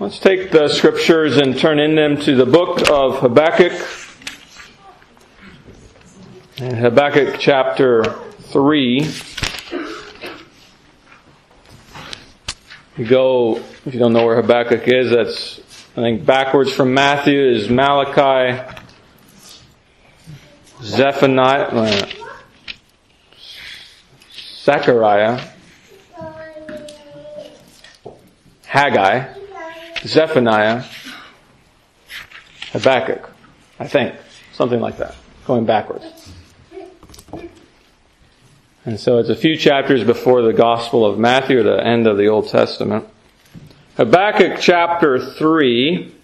Let's take the scriptures and turn in them to the book of Habakkuk. Habakkuk chapter 3. You go, if you don't know where Habakkuk is, that's, I think, backwards from Matthew is Malachi, Zephaniah, uh, Zechariah, Haggai, Zephaniah, Habakkuk, I think. Something like that. Going backwards. And so it's a few chapters before the Gospel of Matthew, the end of the Old Testament. Habakkuk chapter 3.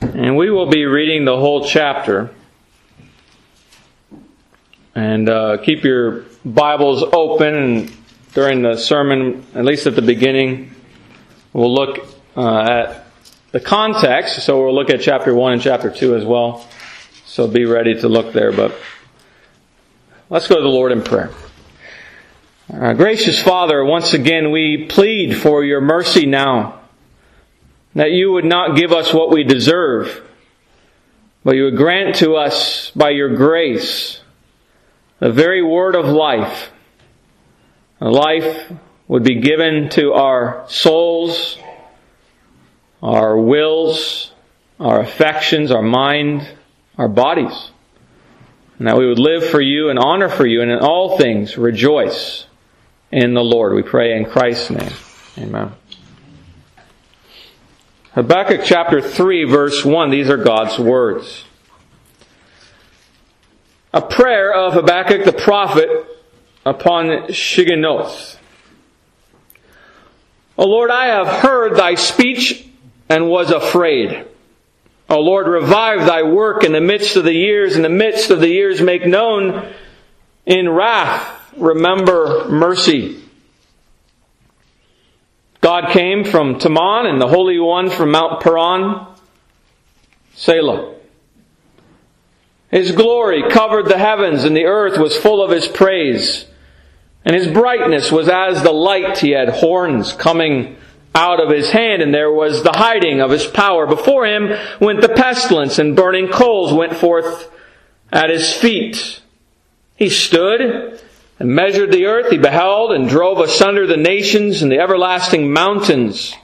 And we will be reading the whole chapter. And uh, keep your Bibles open during the sermon, at least at the beginning. We'll look uh, at the context, so we'll look at chapter 1 and chapter 2 as well. So be ready to look there. But let's go to the Lord in prayer. Uh, gracious Father, once again we plead for your mercy now, that you would not give us what we deserve, but you would grant to us by your grace the very word of life, a life would be given to our souls, our wills, our affections, our mind, our bodies. And that we would live for you and honor for you and in all things rejoice in the Lord. We pray in Christ's name. Amen. Habakkuk chapter 3 verse 1. These are God's words. A prayer of Habakkuk the prophet upon Shigionoth. O Lord, I have heard thy speech and was afraid. O Lord, revive thy work in the midst of the years, in the midst of the years make known in wrath, remember mercy. God came from Teman and the Holy One from Mount Paran, Selah. His glory covered the heavens and the earth was full of his praise. And his brightness was as the light. He had horns coming out of his hand, and there was the hiding of his power. Before him went the pestilence, and burning coals went forth at his feet. He stood and measured the earth. He beheld and drove asunder the nations, and the everlasting mountains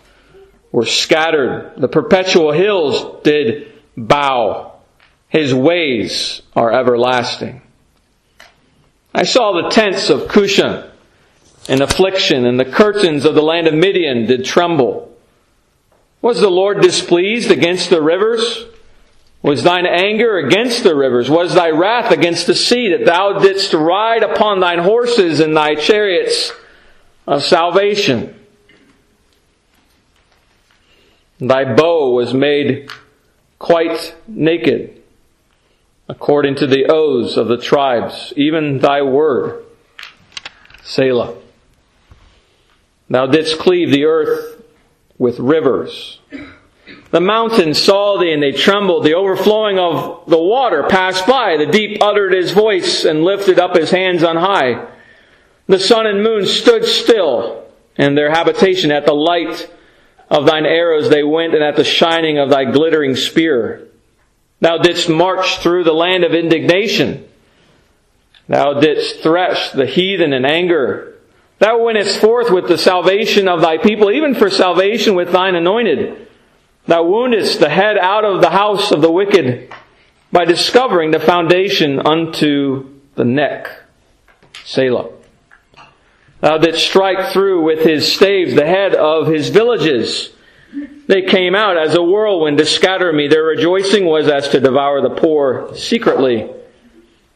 were scattered. The perpetual hills did bow. His ways are everlasting. I saw the tents of Cushan in affliction, and the curtains of the land of Midian did tremble. Was the Lord displeased against the rivers? Was thine anger against the rivers? Was thy wrath against the sea that thou didst ride upon thine horses and thy chariots of salvation? Thy bow was made quite naked according to the oaths of the tribes, even thy word. Selah. Thou didst cleave the earth with rivers. The mountains saw thee and they trembled. The overflowing of the water passed by. The deep uttered his voice and lifted up his hands on high. The sun and moon stood still in their habitation. At the light of thine arrows they went and at the shining of thy glittering spear. Thou didst march through the land of indignation. Thou didst thresh the heathen in anger. Thou wentest forth with the salvation of thy people, even for salvation with thine anointed. Thou woundest the head out of the house of the wicked by discovering the foundation unto the neck. Selah. Thou didst strike through with his staves the head of his villages. They came out as a whirlwind to scatter me. Their rejoicing was as to devour the poor secretly.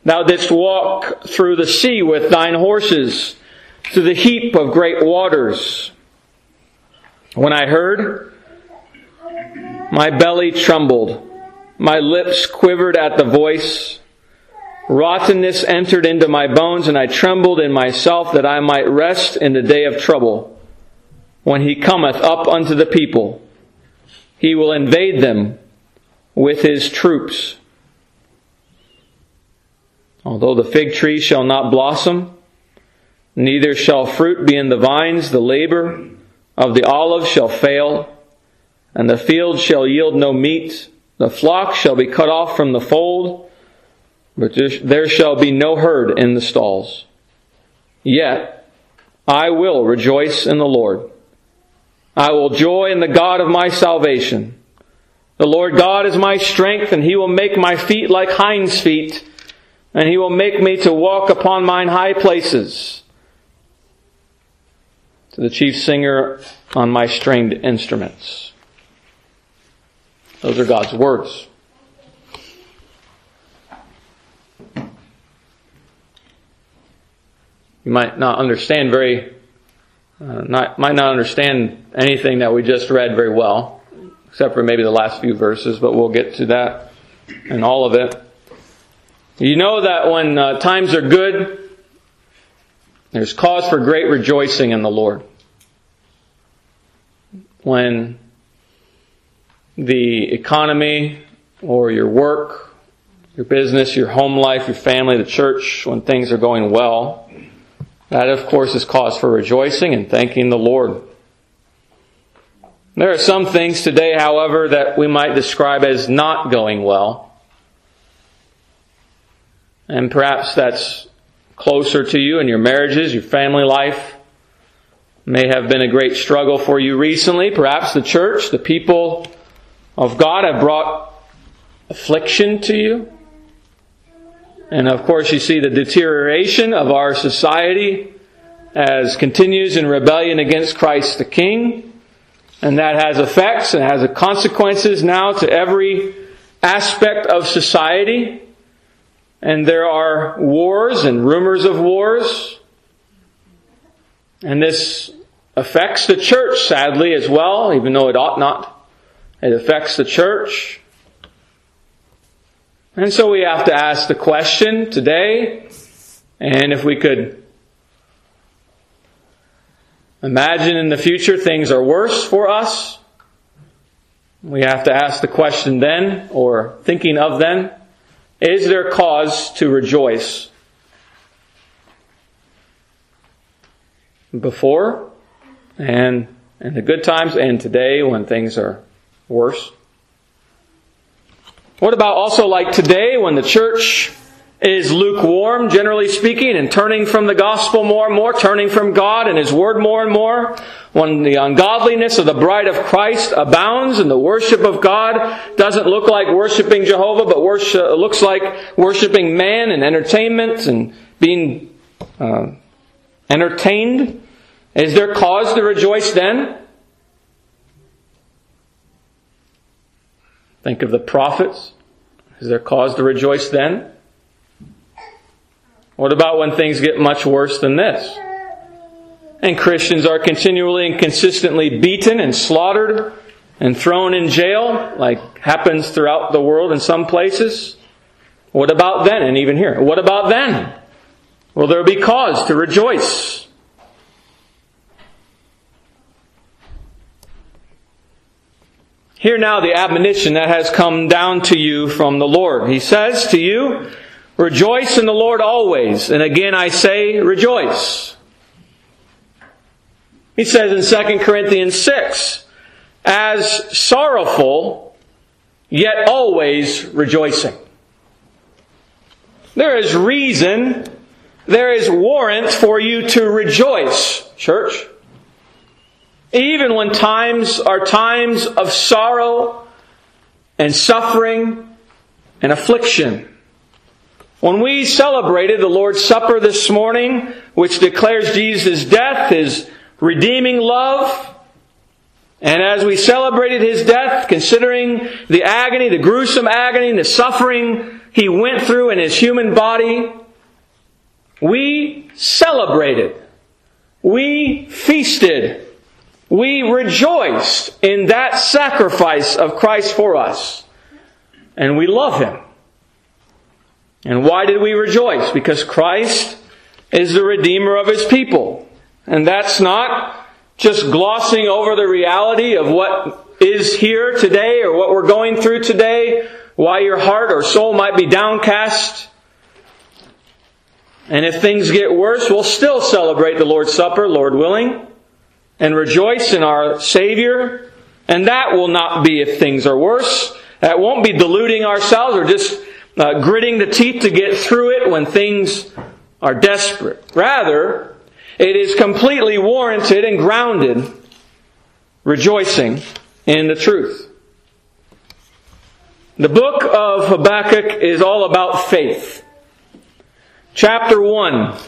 Thou didst walk through the sea with thine horses, through the heap of great waters. When I heard, my belly trembled, my lips quivered at the voice. Rottenness entered into my bones, and I trembled in myself that I might rest in the day of trouble, when he cometh up unto the people. He will invade them with his troops. Although the fig tree shall not blossom, neither shall fruit be in the vines, the labor of the olive shall fail, and the field shall yield no meat. The flock shall be cut off from the fold, but there shall be no herd in the stalls. Yet I will rejoice in the Lord. I will joy in the God of my salvation. The Lord God is my strength, and he will make my feet like hinds' feet, and he will make me to walk upon mine high places. To the chief singer on my stringed instruments. Those are God's words. You might not understand very, uh, not, might not understand anything that we just read very well, except for maybe the last few verses, but we'll get to that and all of it. You know that when uh, times are good, there's cause for great rejoicing in the Lord. When the economy or your work, your business, your home life, your family, the church, when things are going well, that of course is cause for rejoicing and thanking the Lord. There are some things today, however, that we might describe as not going well. And perhaps that's closer to you in your marriages, your family life. May have been a great struggle for you recently. Perhaps the church, the people of God have brought affliction to you. And of course, you see the deterioration of our society as continues in rebellion against Christ the King. And that has effects and has consequences now to every aspect of society. And there are wars and rumors of wars. And this affects the church, sadly, as well, even though it ought not. It affects the church. And so we have to ask the question today, and if we could imagine in the future things are worse for us, we have to ask the question then, or thinking of then, is there cause to rejoice? Before and in the good times and today when things are worse. What about also like today when the church is lukewarm, generally speaking, and turning from the gospel more and more, turning from God and His Word more and more, when the ungodliness of the bride of Christ abounds and the worship of God doesn't look like worshiping Jehovah, but worship, looks like worshiping man and entertainment and being uh, entertained, is there cause to rejoice then? Think of the prophets. Is there cause to rejoice then? What about when things get much worse than this? And Christians are continually and consistently beaten and slaughtered and thrown in jail, like happens throughout the world in some places. What about then? And even here, what about then? Will there be cause to rejoice? Hear now the admonition that has come down to you from the Lord. He says to you, Rejoice in the Lord always. And again I say, rejoice. He says in 2 Corinthians 6, as sorrowful, yet always rejoicing. There is reason, there is warrant for you to rejoice, church. Even when times are times of sorrow and suffering and affliction. When we celebrated the Lord's Supper this morning, which declares Jesus' death, His redeeming love, and as we celebrated His death, considering the agony, the gruesome agony, the suffering He went through in His human body, we celebrated. We feasted we rejoiced in that sacrifice of Christ for us. And we love Him. And why did we rejoice? Because Christ is the Redeemer of His people. And that's not just glossing over the reality of what is here today or what we're going through today, why your heart or soul might be downcast. And if things get worse, we'll still celebrate the Lord's Supper, Lord willing. And rejoice in our Savior. And that will not be if things are worse. That won't be deluding ourselves or just uh, gritting the teeth to get through it when things are desperate. Rather, it is completely warranted and grounded rejoicing in the truth. The book of Habakkuk is all about faith. Chapter 1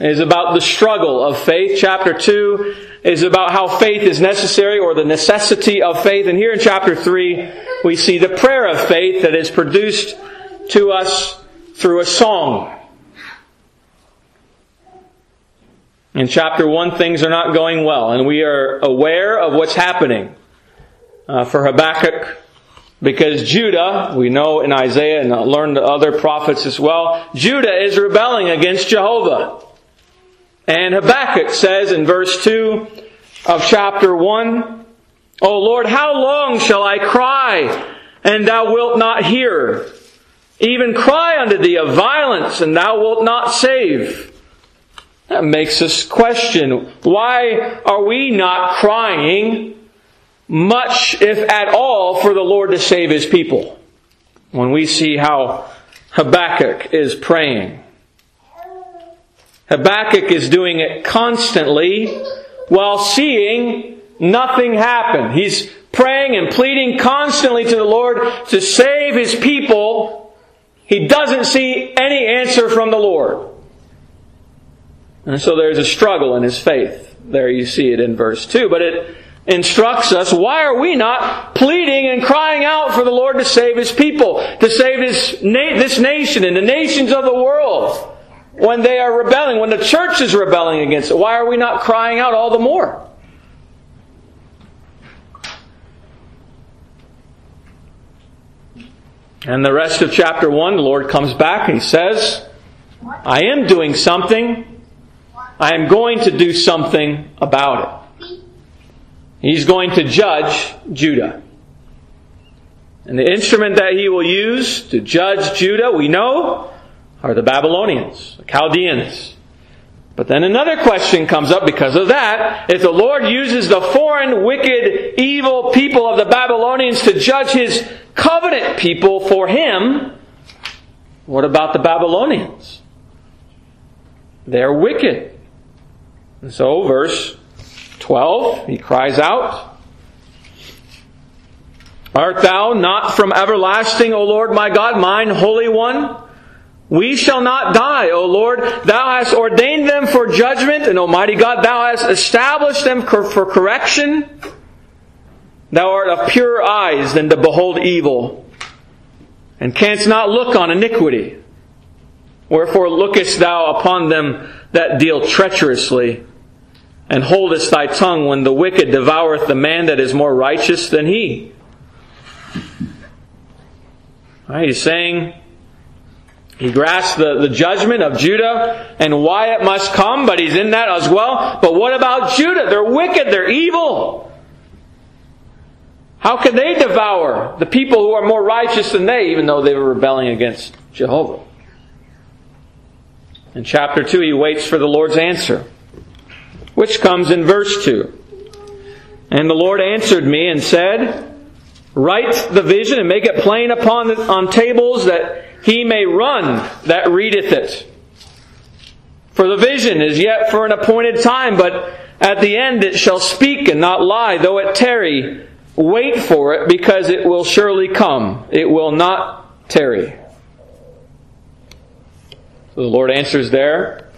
is about the struggle of faith. Chapter 2 is about how faith is necessary or the necessity of faith. And here in chapter 3, we see the prayer of faith that is produced to us through a song. In chapter 1, things are not going well, and we are aware of what's happening uh, for Habakkuk because Judah, we know in Isaiah and learned other prophets as well, Judah is rebelling against Jehovah. And Habakkuk says in verse 2 of chapter 1, O Lord, how long shall I cry, and thou wilt not hear? Even cry unto thee of violence, and thou wilt not save. That makes us question, why are we not crying much, if at all, for the Lord to save His people. When we see how Habakkuk is praying. Habakkuk is doing it constantly while seeing nothing happen. He's praying and pleading constantly to the Lord to save His people. He doesn't see any answer from the Lord. And so there's a struggle in his faith. There you see it in verse 2. But it instructs us, why are we not pleading and crying out for the Lord to save His people, to save his this nation and the nations of the world when they are rebelling, when the church is rebelling against it? Why are we not crying out all the more? And the rest of chapter 1, the Lord comes back and says, I am doing something. I am going to do something about it. He's going to judge Judah. And the instrument that he will use to judge Judah, we know, are the Babylonians, the Chaldeans. But then another question comes up because of that. If the Lord uses the foreign, wicked, evil people of the Babylonians to judge his covenant people for him, what about the Babylonians? They're wicked. And so, verse 12, he cries out, Art thou not from everlasting, O Lord my God, mine Holy One? We shall not die, O Lord. Thou hast ordained them for judgment, and Almighty God, Thou hast established them for correction. Thou art of purer eyes than to behold evil, and canst not look on iniquity. Wherefore lookest thou upon them that deal treacherously and holdest thy tongue when the wicked devoureth the man that is more righteous than he. Right, he's saying he grasps the, the judgment of Judah and why it must come, but he's in that as well. But what about Judah? They're wicked, they're evil. How can they devour the people who are more righteous than they, even though they were rebelling against Jehovah? In chapter 2, he waits for the Lord's answer which comes in verse 2. And the Lord answered me and said, Write the vision and make it plain upon the, on tables that he may run that readeth it. For the vision is yet for an appointed time, but at the end it shall speak and not lie, though it tarry. Wait for it, because it will surely come. It will not tarry. So the Lord answers there,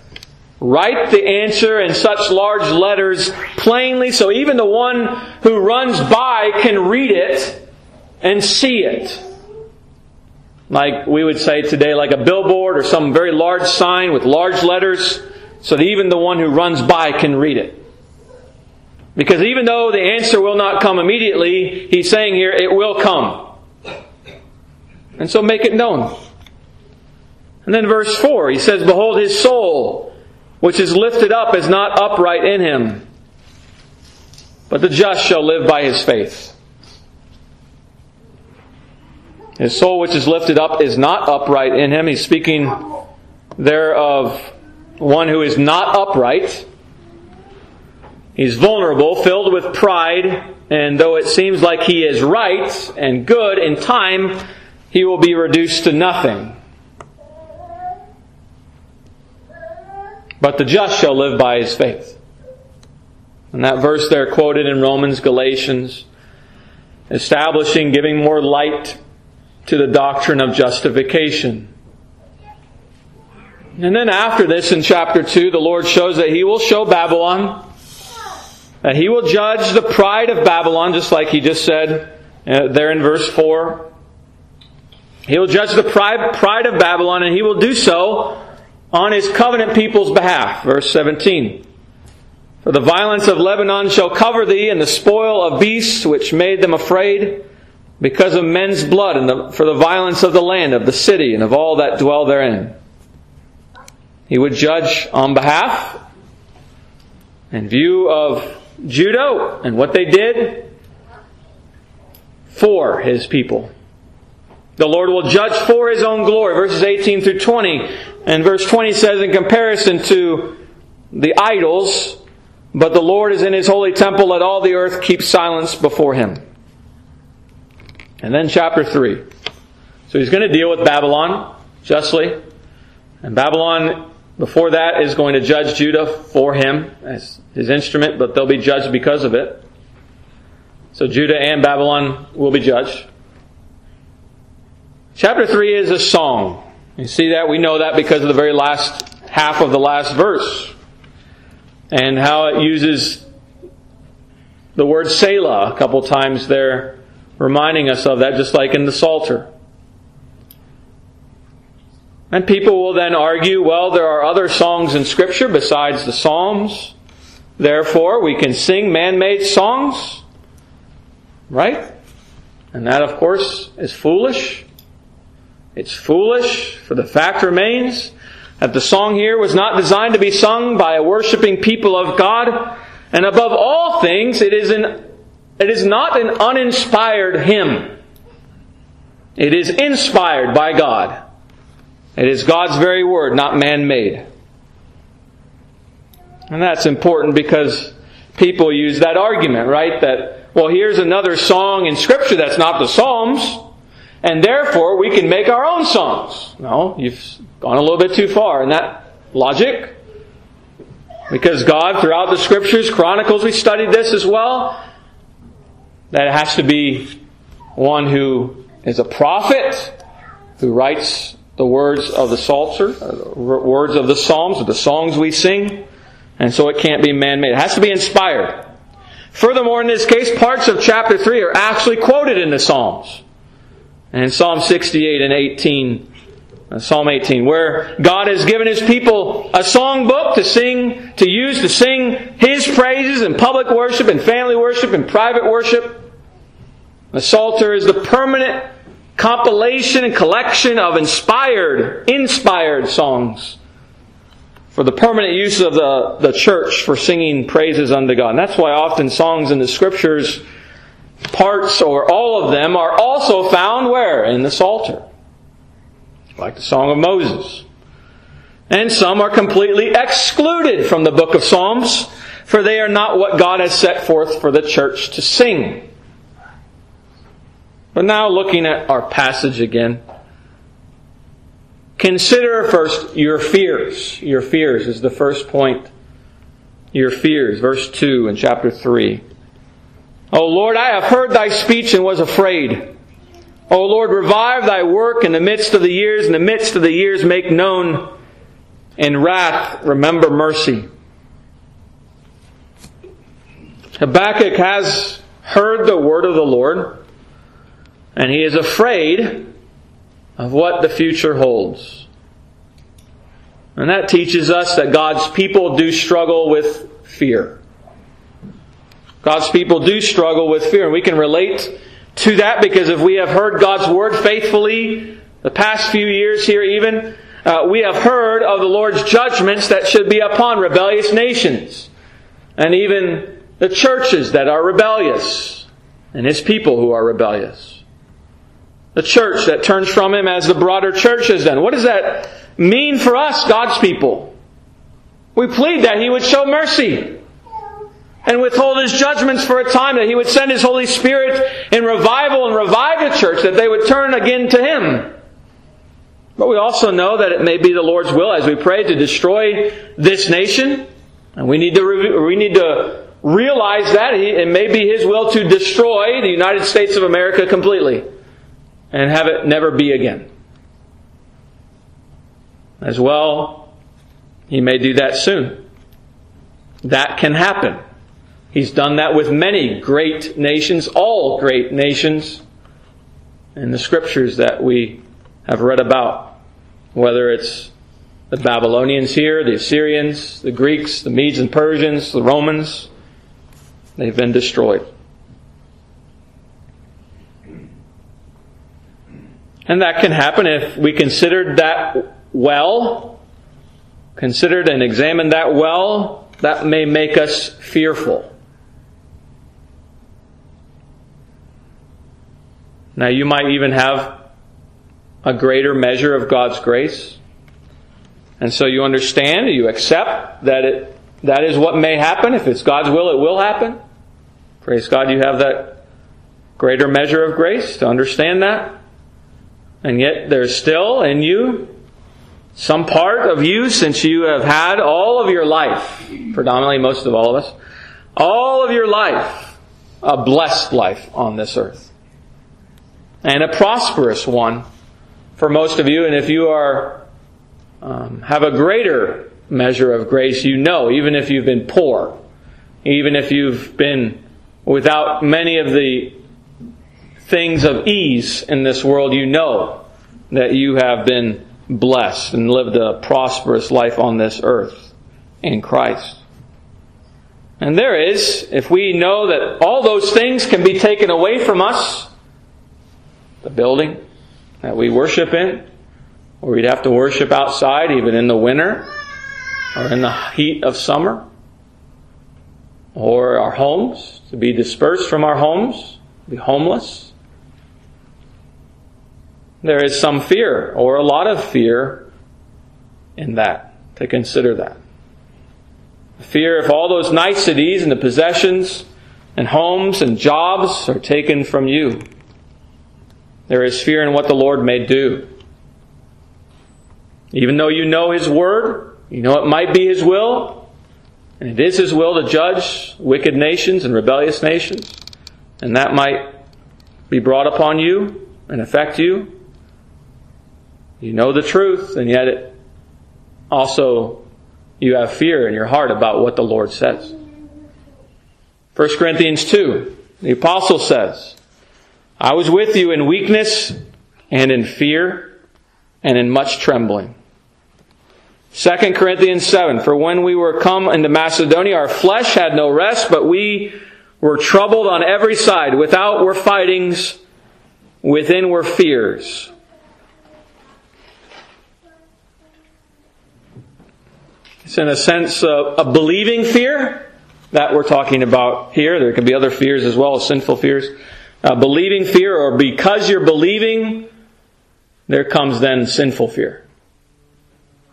Write the answer in such large letters plainly so even the one who runs by can read it and see it. Like we would say today, like a billboard or some very large sign with large letters so that even the one who runs by can read it. Because even though the answer will not come immediately, he's saying here, it will come. And so make it known. And then verse 4, he says, Behold, his soul which is lifted up is not upright in him, but the just shall live by his faith. His soul which is lifted up is not upright in him. He's speaking there of one who is not upright. He's vulnerable, filled with pride, and though it seems like he is right and good, in time he will be reduced to nothing. But the just shall live by his faith. And that verse there quoted in Romans, Galatians, establishing, giving more light to the doctrine of justification. And then after this in chapter 2, the Lord shows that He will show Babylon, that He will judge the pride of Babylon, just like He just said uh, there in verse 4. He will judge the pride, pride of Babylon, and He will do so on His covenant people's behalf. Verse 17. For the violence of Lebanon shall cover thee, and the spoil of beasts which made them afraid, because of men's blood, and the, for the violence of the land, of the city, and of all that dwell therein. He would judge on behalf in view of Judah and what they did for his people. The Lord will judge for his own glory. Verses 18 through 20. And verse 20 says, in comparison to the idols, but the Lord is in his holy temple, let all the earth keep silence before him. And then chapter 3. So he's going to deal with Babylon justly. And Babylon before that is going to judge Judah for him as his instrument, but they'll be judged because of it. So Judah and Babylon will be judged. Chapter 3 is a song. You see that? We know that because of the very last half of the last verse. And how it uses the word Selah a couple times there, reminding us of that, just like in the Psalter. And people will then argue, well, there are other songs in Scripture besides the Psalms. Therefore, we can sing man-made songs. Right? And that, of course, is foolish. It's foolish, for the fact remains that the song here was not designed to be sung by a worshiping people of God. And above all things, it is, an, it is not an uninspired hymn. It is inspired by God. It is God's very word, not man made. And that's important because people use that argument, right? That, well, here's another song in Scripture that's not the Psalms, and therefore we can make our own songs. No, you've gone a little bit too far in that logic. Because God, throughout the Scriptures, Chronicles, we studied this as well, that it has to be one who is a prophet, who writes the words of the Psalter, uh, words of the Psalms, of the songs we sing, and so it can't be man-made. It has to be inspired. Furthermore, in this case, parts of chapter 3 are actually quoted in the Psalms. And in Psalm 68 and 18, uh, Uh, Psalm 18, where God has given His people a songbook to sing, to use to sing His praises in public worship and family worship and private worship. The Psalter is the permanent compilation and collection of inspired, inspired songs for the permanent use of the, the church for singing praises unto God. And that's why often songs in the scriptures, parts or all of them, are also found where? In the Psalter. Like the Song of Moses. And some are completely excluded from the book of Psalms, for they are not what God has set forth for the church to sing. But now looking at our passage again, consider first your fears. Your fears is the first point. Your fears, verse 2 in chapter 3. O Lord, I have heard thy speech and was afraid. O Lord, revive thy work in the midst of the years, in the midst of the years make known in wrath, remember mercy. Habakkuk has heard the word of the Lord. And he is afraid of what the future holds. And that teaches us that God's people do struggle with fear. God's people do struggle with fear. And we can relate to that because if we have heard God's word faithfully the past few years here even, uh, we have heard of the Lord's judgments that should be upon rebellious nations. And even the churches that are rebellious. And His people who are rebellious the church that turns from Him as the broader church has done. What does that mean for us, God's people? We plead that He would show mercy. And withhold his judgments for a time, that he would send his Holy Spirit in revival and revive the church, that they would turn again to him. But we also know that it may be the Lord's will as we pray to destroy this nation. And we need to, we need to realize that it may be His will to destroy the United States of America completely and have it never be again. As well, He may do that soon. That can happen. He's done that with many great nations, all great nations, in the scriptures that we have read about. Whether it's the Babylonians here, the Assyrians, the Greeks, the Medes and Persians, the Romans, they've been destroyed. And that can happen if we considered that well, considered and examined that well, that may make us fearful. Now, you might even have a greater measure of God's grace. And so you understand, you accept that it, that is what may happen. If it's God's will, it will happen. Praise God, you have that greater measure of grace to understand that. And yet there's still in you some part of you since you have had all of your life, predominantly most of all of us, all of your life, a blessed life on this earth and a prosperous one for most of you. And if you are um, have a greater measure of grace, you know, even if you've been poor, even if you've been without many of the things of ease in this world, you know that you have been blessed and lived a prosperous life on this earth in Christ. And there is, if we know that all those things can be taken away from us, the building that we worship in, or we'd have to worship outside even in the winter or in the heat of summer, or our homes, to be dispersed from our homes, be homeless. There is some fear, or a lot of fear, in that, to consider that. Fear if all those niceties and the possessions and homes and jobs are taken from you. There is fear in what the Lord may do. Even though you know His Word, you know it might be His will, and it is His will to judge wicked nations and rebellious nations, and that might be brought upon you and affect you. You know the truth, and yet it also you have fear in your heart about what the Lord says. 1 Corinthians 2, the apostle says, I was with you in weakness and in fear and in much trembling. 2 Corinthians 7, for when we were come into Macedonia, our flesh had no rest, but we were troubled on every side. Without were fightings, within were fears. It's in a sense a, a believing fear that we're talking about here. There can be other fears as well as sinful fears uh, believing fear, or because you're believing, there comes then sinful fear.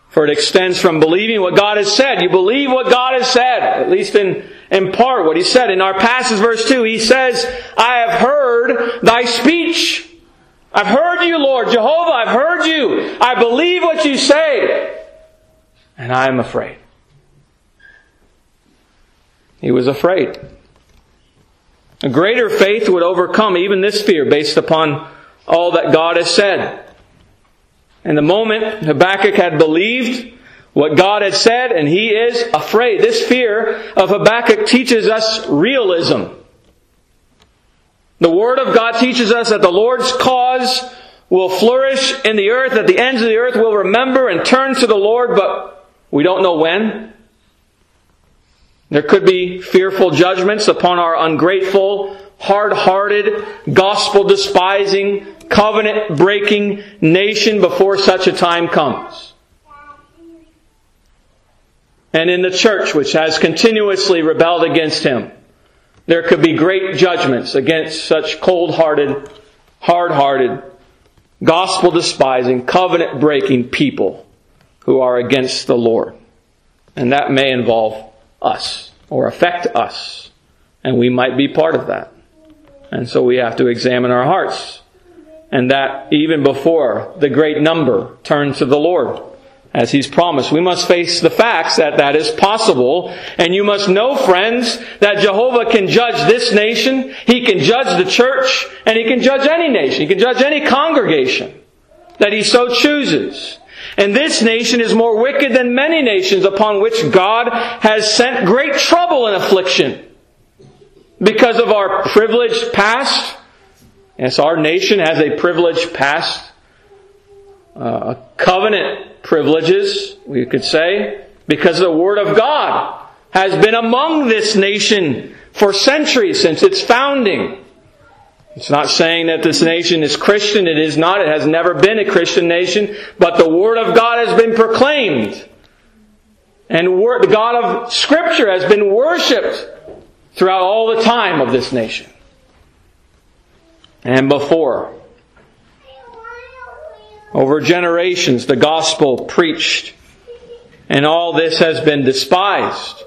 For it extends from believing what God has said. You believe what God has said, at least in, in part what He said. In our passage, verse 2, He says, I have heard thy speech. I've heard you, Lord Jehovah. I've heard you. I believe what you say. And I am afraid. He was afraid. A greater faith would overcome even this fear based upon all that God has said. And the moment Habakkuk had believed what God had said, and he is afraid. This fear of Habakkuk teaches us realism. The Word of God teaches us that the Lord's cause will flourish in the earth, that the ends of the earth will remember and turn to the Lord, but we don't know when. There could be fearful judgments upon our ungrateful, hard-hearted, gospel-despising, covenant-breaking nation before such a time comes. And in the church, which has continuously rebelled against Him, there could be great judgments against such cold-hearted, hard-hearted, gospel-despising, covenant-breaking people who are against the Lord. And that may involve us. or affect us. And we might be part of that. And so we have to examine our hearts. And that even before the great number turn to the Lord as He's promised. We must face the facts that that is possible. And you must know, friends, that Jehovah can judge this nation, He can judge the church, and He can judge any nation. He can judge any congregation that He so chooses. And this nation is more wicked than many nations upon which God has sent great trouble and affliction. Because of our privileged past, yes, our nation has a privileged past, uh, covenant privileges, we could say, because the Word of God has been among this nation for centuries since its founding. It's not saying that this nation is Christian. It is not. It has never been a Christian nation. But the Word of God has been proclaimed. And the God of Scripture has been worshipped throughout all the time of this nation. And before. Over generations, the gospel preached. And all this has been despised.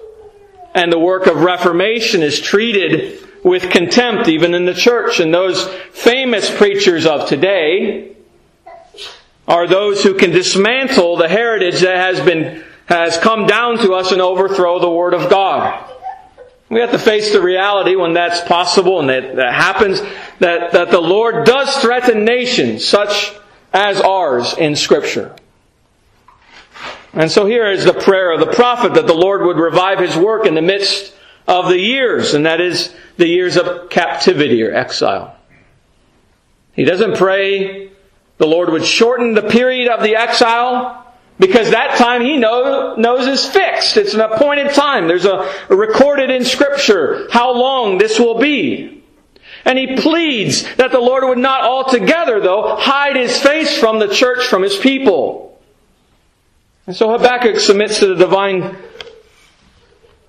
And the work of reformation is treated with contempt even in the church. And those famous preachers of today are those who can dismantle the heritage that has been, has come down to us and overthrow the Word of God. We have to face the reality when that's possible and that, that happens, that, that the Lord does threaten nations such as ours in Scripture. And so here is the prayer of the prophet that the Lord would revive his work in the midst of the years, and that is the years of captivity or exile. He doesn't pray the Lord would shorten the period of the exile because that time he know, knows is fixed. It's an appointed time. There's a, a recorded in scripture how long this will be. And he pleads that the Lord would not altogether, though, hide his face from the church, from his people. And so Habakkuk submits to the divine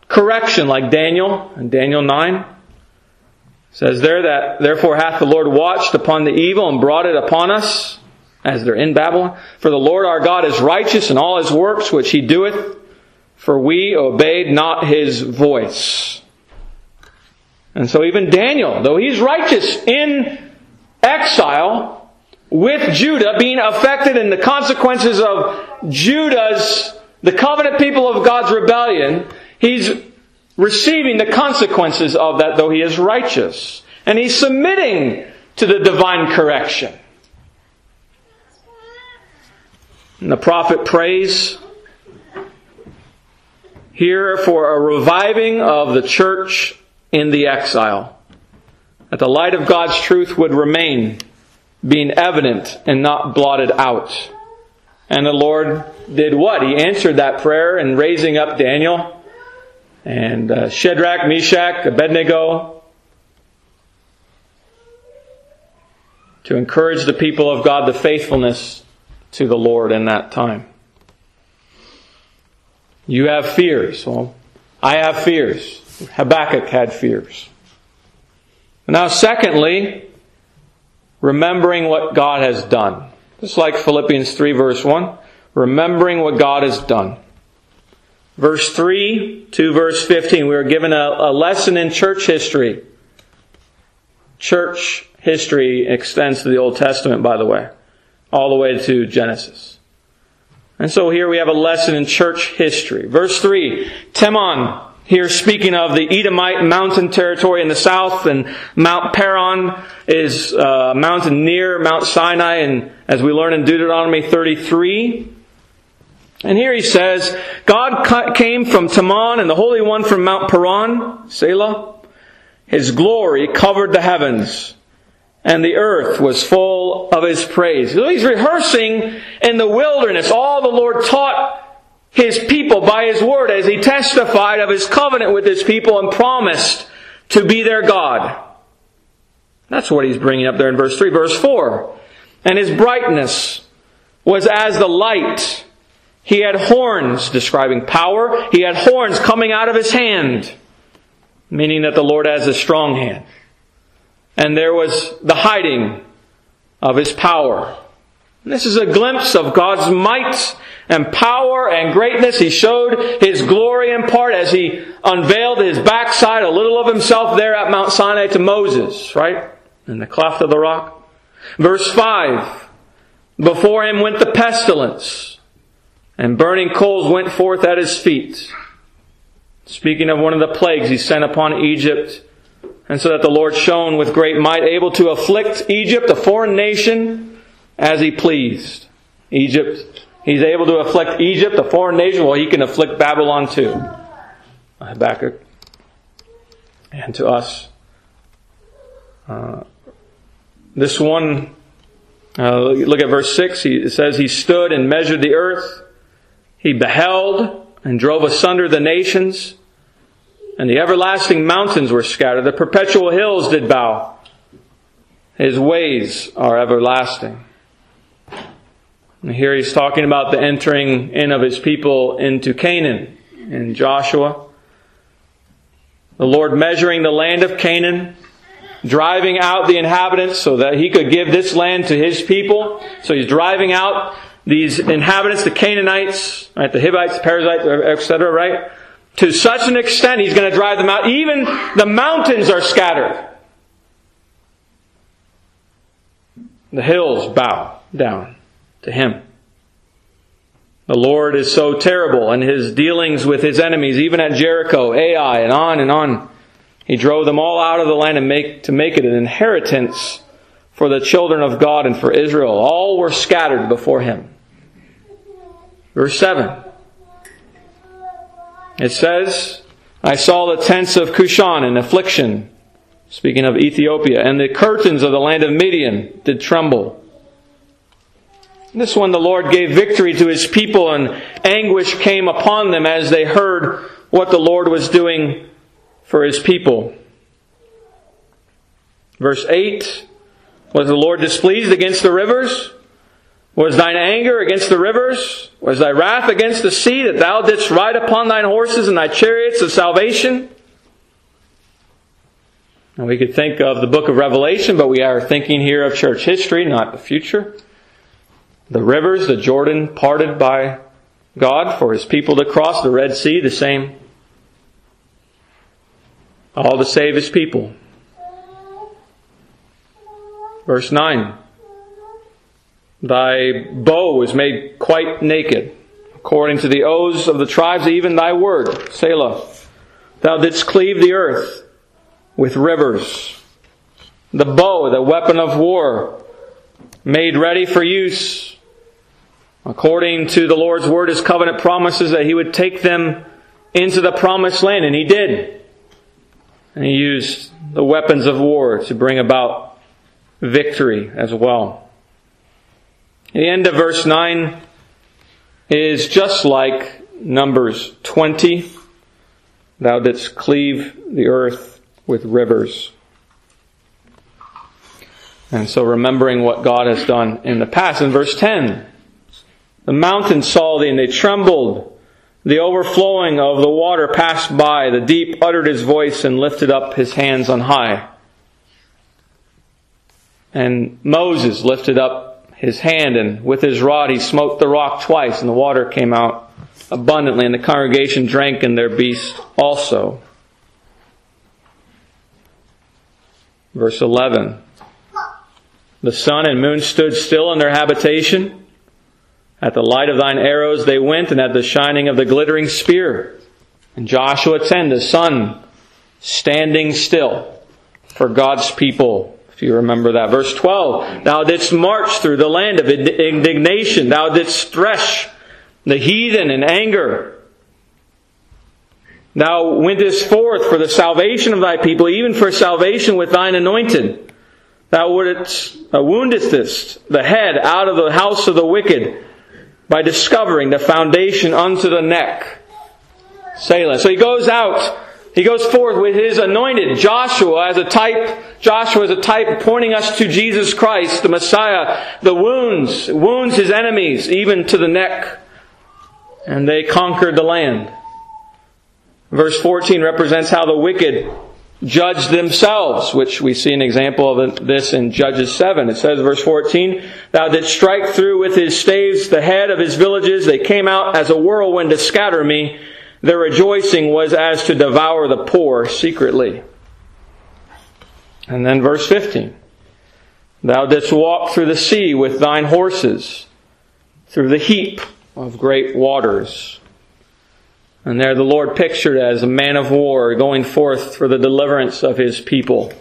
correction like Daniel in Daniel 9 says there that therefore hath the Lord watched upon the evil and brought it upon us as they're in Babylon. For the Lord our God is righteous in all his works which he doeth, for we obeyed not his voice. And so even Daniel, though he's righteous in exile, with Judah being affected in the consequences of Judah's, the covenant people of God's rebellion, He's receiving the consequences of that, though he is righteous. And he's submitting to the divine correction. And the prophet prays here for a reviving of the church in the exile. That the light of God's truth would remain, being evident and not blotted out. And the Lord did what? He answered that prayer in raising up Daniel and uh, Shadrach, Meshach, Abednego to encourage the people of God the faithfulness to the Lord in that time. You have fears. Well, I have fears. Habakkuk had fears. Now, secondly, remembering what God has done. Just like Philippians 3 verse 1, remembering what God has done. Verse 3 to verse 15, we are given a, a lesson in church history. Church history extends to the Old Testament, by the way, all the way to Genesis. And so here we have a lesson in church history. Verse 3, Teman, here speaking of the Edomite mountain territory in the south, and Mount Paran is uh, a mountain near Mount Sinai, and as we learn in Deuteronomy 33, and here he says, God came from Teman and the Holy One from Mount Paran, Selah. His glory covered the heavens and the earth was full of his praise. So he's rehearsing in the wilderness all the Lord taught his people by his word as he testified of his covenant with his people and promised to be their God. That's what he's bringing up there in verse 3. Verse 4. And his brightness was as the light he had horns, describing power. He had horns coming out of his hand, meaning that the Lord has a strong hand. And there was the hiding of his power. This is a glimpse of God's might and power and greatness. He showed His glory in part as He unveiled His backside, a little of Himself there at Mount Sinai to Moses, right? In the cleft of the rock. Verse 5. Before Him went the pestilence, and burning coals went forth at His feet. Speaking of one of the plagues He sent upon Egypt, and so that the Lord shone with great might, able to afflict Egypt, a foreign nation, as he pleased. Egypt, he's able to afflict Egypt, a foreign nation, well, he can afflict Babylon too. Habakkuk. And to us. Uh, this one, uh, look at verse 6. He, it says, He stood and measured the earth. He beheld and drove asunder the nations. And the everlasting mountains were scattered. The perpetual hills did bow. His ways are everlasting. And here he's talking about the entering in of his people into Canaan in Joshua. The Lord measuring the land of Canaan, driving out the inhabitants so that he could give this land to his people. So he's driving out these inhabitants, the Canaanites, right, the Hivites, the Perizzites, etc., right? To such an extent, he's going to drive them out. Even the mountains are scattered. The hills bow down to him. The Lord is so terrible in his dealings with his enemies, even at Jericho, Ai, and on and on. He drove them all out of the land and make, to make it an inheritance for the children of God and for Israel. All were scattered before him. Verse 7. It says, I saw the tents of Cushan in affliction, speaking of Ethiopia, and the curtains of the land of Midian did tremble. This one the Lord gave victory to his people and anguish came upon them as they heard what the Lord was doing for his people. Verse 8 Was the Lord displeased against the rivers? Was thine anger against the rivers? Was thy wrath against the sea that thou didst ride upon thine horses and thy chariots of salvation? And we could think of the book of Revelation, but we are thinking here of church history, not the future. The rivers, the Jordan parted by God for his people to cross, the Red Sea, the same. All to save his people. Verse 9 Thy bow is made quite naked, according to the oaths of the tribes, even thy word, Selah. Thou didst cleave the earth with rivers. The bow, the weapon of war, made ready for use according to the Lord's word, his covenant promises that he would take them into the promised land, and he did. And he used the weapons of war to bring about victory as well. The end of verse 9 is just like Numbers 20. Thou didst cleave the earth with rivers. And so remembering what God has done in the past. In verse 10, the mountains saw thee and they trembled. The overflowing of the water passed by. The deep uttered his voice and lifted up his hands on high. And Moses lifted up his hand and with his rod he smote the rock twice and the water came out abundantly and the congregation drank in their beasts also. Verse 11. The sun and moon stood still in their habitation at the light of thine arrows they went, and at the shining of the glittering spear. And Joshua 10, the sun standing still for God's people. If you remember that. Verse 12, Thou didst march through the land of indignation. Thou didst thresh the heathen in anger. Thou wentest forth for the salvation of thy people, even for salvation with thine anointed. Thou uh, woundedst the head out of the house of the wicked by discovering the foundation unto the neck. Selah. So he goes out, he goes forth with his anointed Joshua as a type, Joshua as a type pointing us to Jesus Christ, the Messiah. The wounds, wounds his enemies even to the neck. And they conquered the land. Verse 14 represents how the wicked judge themselves, which we see an example of this in Judges 7. It says, verse 14, Thou didst strike through with his staves the head of his villages. They came out as a whirlwind to scatter me. Their rejoicing was as to devour the poor secretly. And then verse 15, Thou didst walk through the sea with thine horses, through the heap of great waters. And there the Lord pictured as a man of war going forth for the deliverance of his people.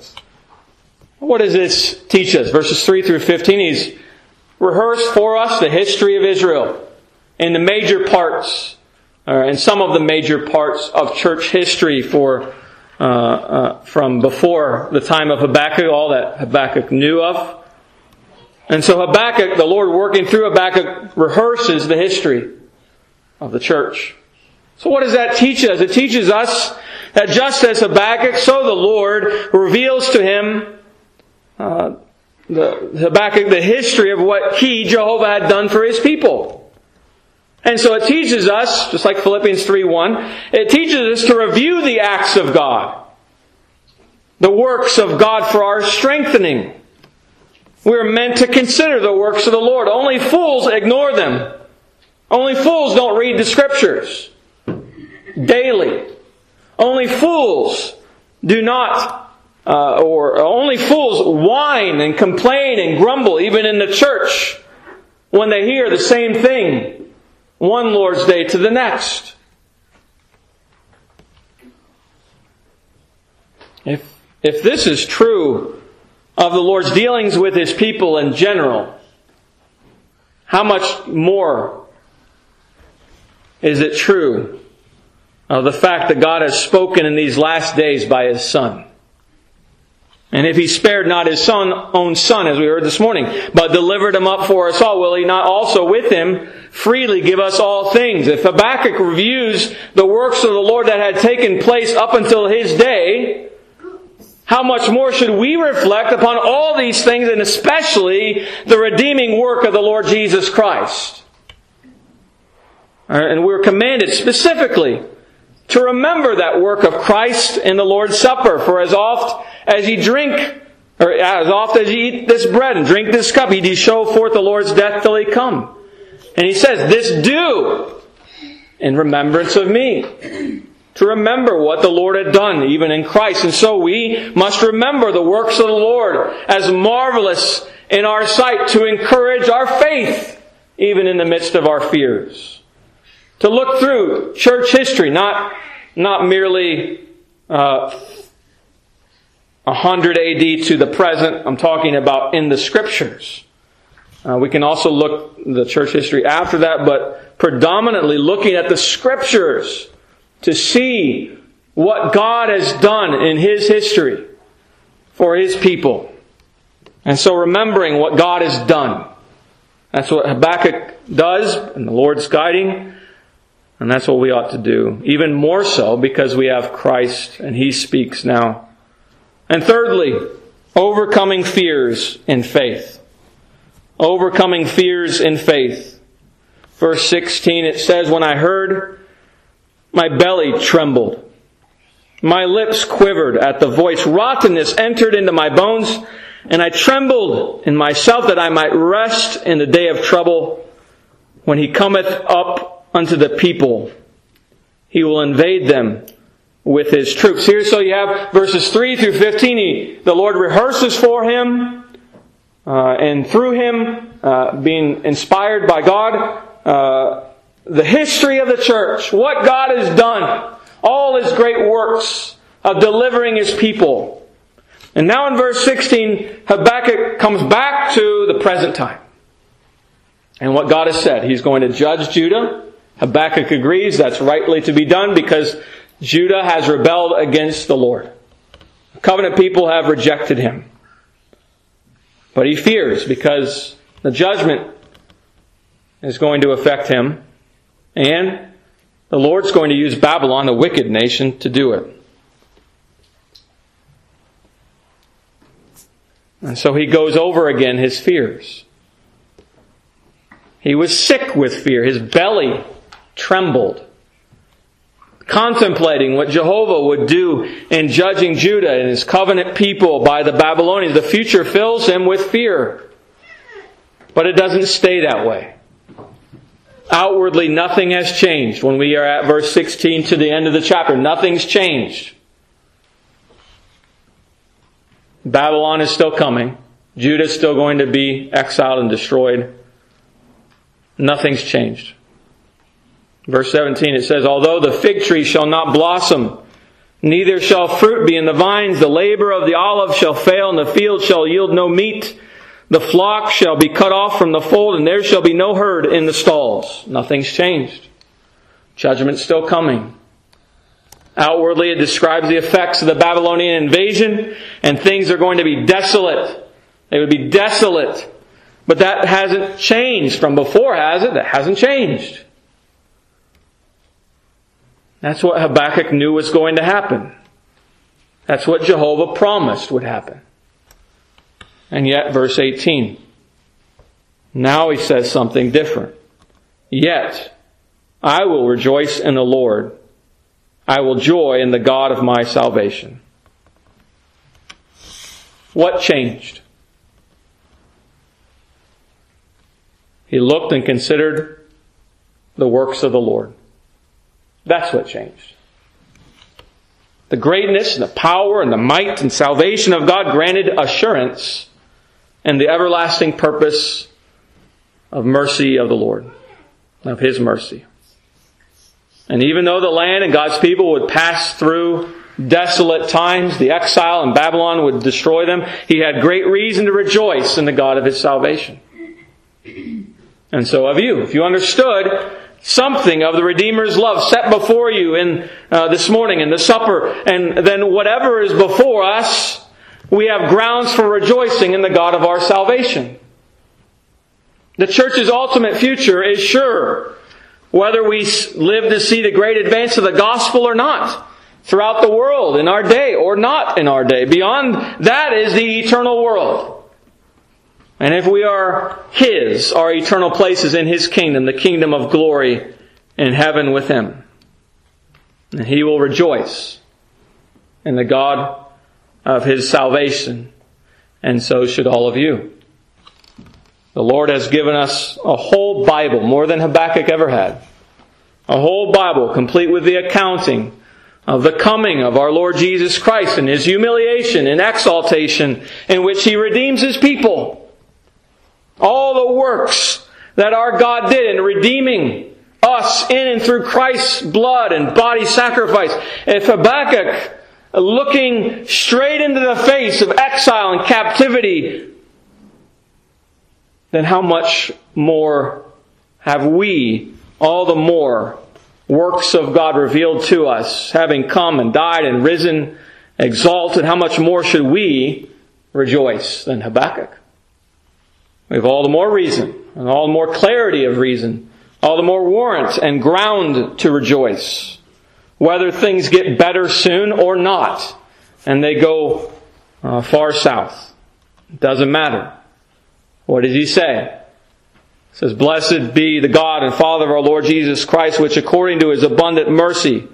What does this teach us? Verses 3 through 15, he's rehearsed for us the history of Israel in the major parts, or in some of the major parts of church history for uh, uh, from before the time of Habakkuk, all that Habakkuk knew of. And so Habakkuk, the Lord working through Habakkuk, rehearses the history of the church. So what does that teach us? It teaches us that just as Habakkuk, so the Lord reveals to him uh, the Habakkuk the history of what he, Jehovah, had done for his people. And so it teaches us, just like Philippians 3.1, it teaches us to review the acts of God. The works of God for our strengthening. We're meant to consider the works of the Lord. Only fools ignore them. Only fools don't read the scriptures daily. Only fools do not, uh, or only fools whine and complain and grumble, even in the church, when they hear the same thing one Lord's Day to the next. If, if this is true of the Lord's dealings with His people in general, how much more is it true of the fact that God has spoken in these last days by His Son. And if He spared not His son, own Son, as we heard this morning, but delivered Him up for us all, will He not also with Him freely give us all things? If Habakkuk reviews the works of the Lord that had taken place up until His day, how much more should we reflect upon all these things and especially the redeeming work of the Lord Jesus Christ? Uh, and we're commanded specifically to remember that work of Christ in the Lord's Supper. For as oft as ye drink, or as oft as ye eat this bread and drink this cup, ye do show forth the Lord's death till he come. And he says, this do in remembrance of me. To remember what the Lord had done, even in Christ. And so we must remember the works of the Lord as marvelous in our sight to encourage our faith, even in the midst of our fears to look through church history, not, not merely uh, 100 AD to the present. I'm talking about in the scriptures. Uh, we can also look the church history after that, but predominantly looking at the scriptures to see what God has done in His history for His people. And so remembering what God has done. That's what Habakkuk does, and the Lord's guiding. And that's what we ought to do. Even more so because we have Christ and He speaks now. And thirdly, overcoming fears in faith. Overcoming fears in faith. Verse 16, it says, When I heard, my belly trembled. My lips quivered at the voice. Rottenness entered into my bones, and I trembled in myself that I might rest in the day of trouble when he cometh up unto the people. He will invade them with his troops. Here, so you have verses 3 through 15. He, the Lord rehearses for him, uh, and through him, uh, being inspired by God, uh, the history of the church, what God has done, all his great works of delivering his people. And now in verse 16, Habakkuk comes back to the present time. And what God has said. He's going to judge Judah. Habakkuk agrees that's rightly to be done because Judah has rebelled against the Lord. Covenant people have rejected him. But he fears because the judgment is going to affect him and the Lord's going to use Babylon, the wicked nation, to do it. And so he goes over again his fears. He was sick with fear. His belly trembled contemplating what Jehovah would do in judging Judah and his covenant people by the Babylonians. The future fills him with fear. But it doesn't stay that way. Outwardly, nothing has changed. When we are at verse 16 to the end of the chapter, nothing's changed. Babylon is still coming. Judah is still going to be exiled and destroyed. Nothing's changed. Verse 17 it says, Although the fig tree shall not blossom, neither shall fruit be in the vines, the labor of the olive shall fail, and the field shall yield no meat. The flock shall be cut off from the fold, and there shall be no herd in the stalls. Nothing's changed. Judgment's still coming. Outwardly, it describes the effects of the Babylonian invasion, and things are going to be desolate. They would be desolate. But that hasn't changed from before, has it? That hasn't changed. That's what Habakkuk knew was going to happen. That's what Jehovah promised would happen. And yet, verse 18. Now he says something different. Yet, I will rejoice in the Lord. I will joy in the God of my salvation. What changed? He looked and considered the works of the Lord. That's what changed. The greatness and the power and the might and salvation of God granted assurance and the everlasting purpose of mercy of the Lord, of His mercy. And even though the land and God's people would pass through desolate times, the exile in Babylon would destroy them, He had great reason to rejoice in the God of His salvation. And so have you. If you understood something of the Redeemer's love set before you in uh, this morning in the supper, and then whatever is before us, we have grounds for rejoicing in the God of our salvation. The church's ultimate future is sure, whether we live to see the great advance of the gospel or not, throughout the world, in our day or not in our day. Beyond that is the eternal world. And if we are His, our eternal place is in His kingdom, the kingdom of glory in heaven with Him. And He will rejoice in the God of His salvation. And so should all of you. The Lord has given us a whole Bible, more than Habakkuk ever had. A whole Bible, complete with the accounting of the coming of our Lord Jesus Christ and His humiliation and exaltation in which He redeems His people. All the works that our God did in redeeming us in and through Christ's blood and body sacrifice. If Habakkuk, looking straight into the face of exile and captivity, then how much more have we, all the more, works of God revealed to us, having come and died and risen, exalted, how much more should we rejoice than Habakkuk? We have all the more reason, and all the more clarity of reason, all the more warrant and ground to rejoice. Whether things get better soon or not, and they go uh, far south. It doesn't matter. What does he say? He says, Blessed be the God and Father of our Lord Jesus Christ, which according to his abundant mercy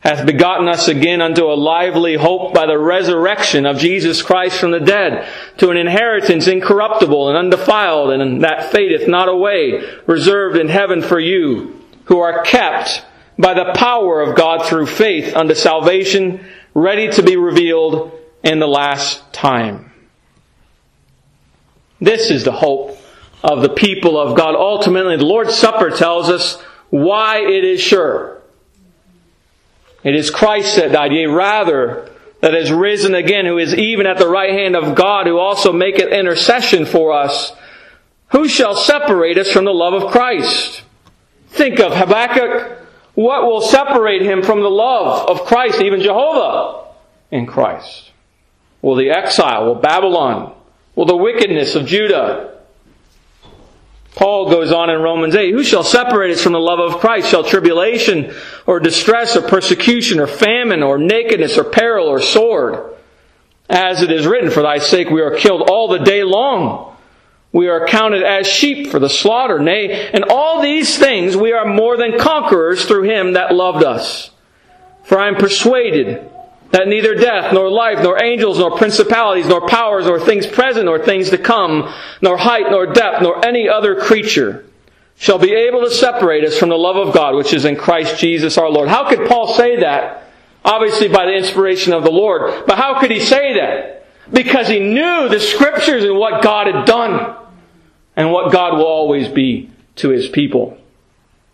hath begotten us again unto a lively hope by the resurrection of Jesus Christ from the dead, to an inheritance incorruptible and undefiled, and that fadeth not away, reserved in heaven for you, who are kept by the power of God through faith unto salvation, ready to be revealed in the last time. This is the hope of the people of God. Ultimately, the Lord's Supper tells us why it is sure. It is Christ that died, yea, rather, that has risen again, who is even at the right hand of God, who also maketh intercession for us. Who shall separate us from the love of Christ? Think of Habakkuk. What will separate him from the love of Christ, even Jehovah in Christ? Will the exile? Will Babylon? Will the wickedness of Judah? Paul goes on in Romans 8, who shall separate us from the love of Christ? Shall tribulation or distress or persecution or famine or nakedness or peril or sword? As it is written, for thy sake we are killed all the day long. We are counted as sheep for the slaughter. Nay, in all these things we are more than conquerors through him that loved us. For I am persuaded that neither death, nor life, nor angels, nor principalities, nor powers, nor things present, nor things to come, nor height, nor depth, nor any other creature shall be able to separate us from the love of God which is in Christ Jesus our Lord. How could Paul say that? Obviously by the inspiration of the Lord. But how could he say that? Because he knew the scriptures and what God had done and what God will always be to his people.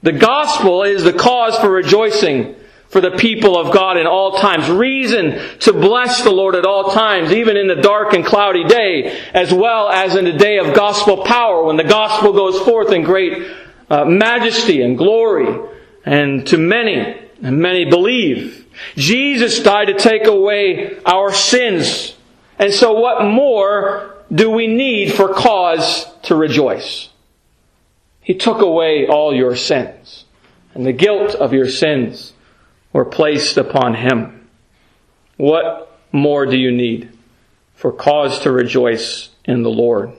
The gospel is the cause for rejoicing for the people of God in all times. Reason to bless the Lord at all times, even in the dark and cloudy day, as well as in the day of gospel power when the gospel goes forth in great uh, majesty and glory and to many, and many believe. Jesus died to take away our sins. And so what more do we need for cause to rejoice? He took away all your sins and the guilt of your sins were placed upon him. What more do you need for cause to rejoice in the Lord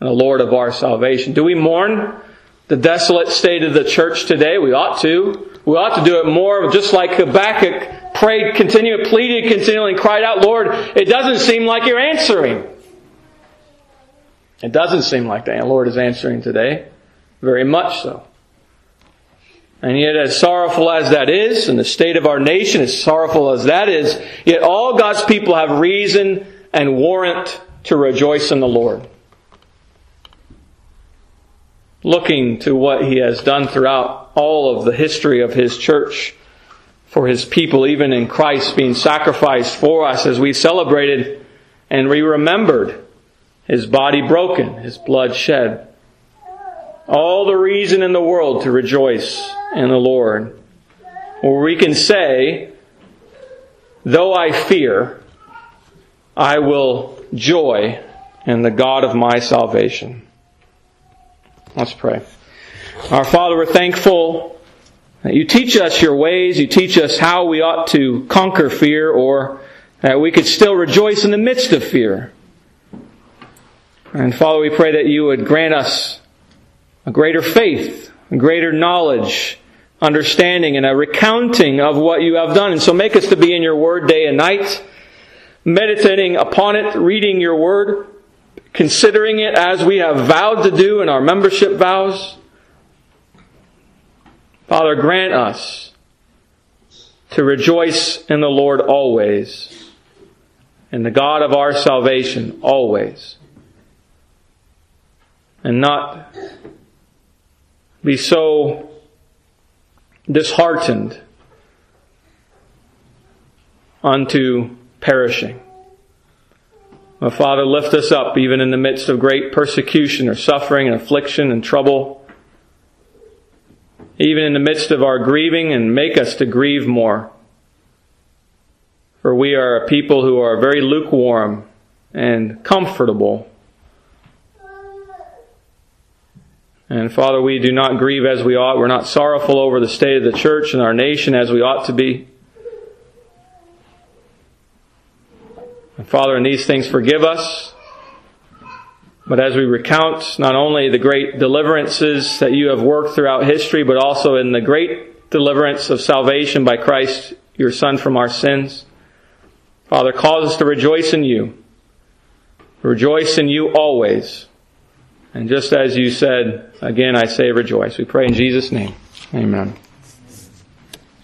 and the Lord of our salvation? Do we mourn the desolate state of the church today? We ought to. We ought to do it more, just like Habakkuk prayed, continued, pleaded continually, and cried out, Lord, it doesn't seem like you're answering. It doesn't seem like the Lord is answering today. Very much so. And yet, as sorrowful as that is, and the state of our nation, as sorrowful as that is, yet all God's people have reason and warrant to rejoice in the Lord. Looking to what He has done throughout all of the history of His church for His people, even in Christ being sacrificed for us as we celebrated and we remembered His body broken, His blood shed. All the reason in the world to rejoice in the Lord. Or we can say, though I fear, I will joy in the God of my salvation. Let's pray. Our Father, we're thankful that you teach us your ways, you teach us how we ought to conquer fear, or that we could still rejoice in the midst of fear. And Father, we pray that you would grant us a greater faith, a greater knowledge, understanding, and a recounting of what you have done. And so make us to be in your word day and night, meditating upon it, reading your word, considering it as we have vowed to do in our membership vows. Father, grant us to rejoice in the Lord always, in the God of our salvation always, and not be so disheartened unto perishing. My Father, lift us up even in the midst of great persecution or suffering and affliction and trouble. Even in the midst of our grieving and make us to grieve more. For we are a people who are very lukewarm and comfortable And Father, we do not grieve as we ought. We're not sorrowful over the state of the church and our nation as we ought to be. And Father, in these things, forgive us. But as we recount not only the great deliverances that you have worked throughout history, but also in the great deliverance of salvation by Christ, your Son, from our sins, Father, cause us to rejoice in you. Rejoice in you always. And just as you said, again I say rejoice. We pray in Jesus' name. Amen.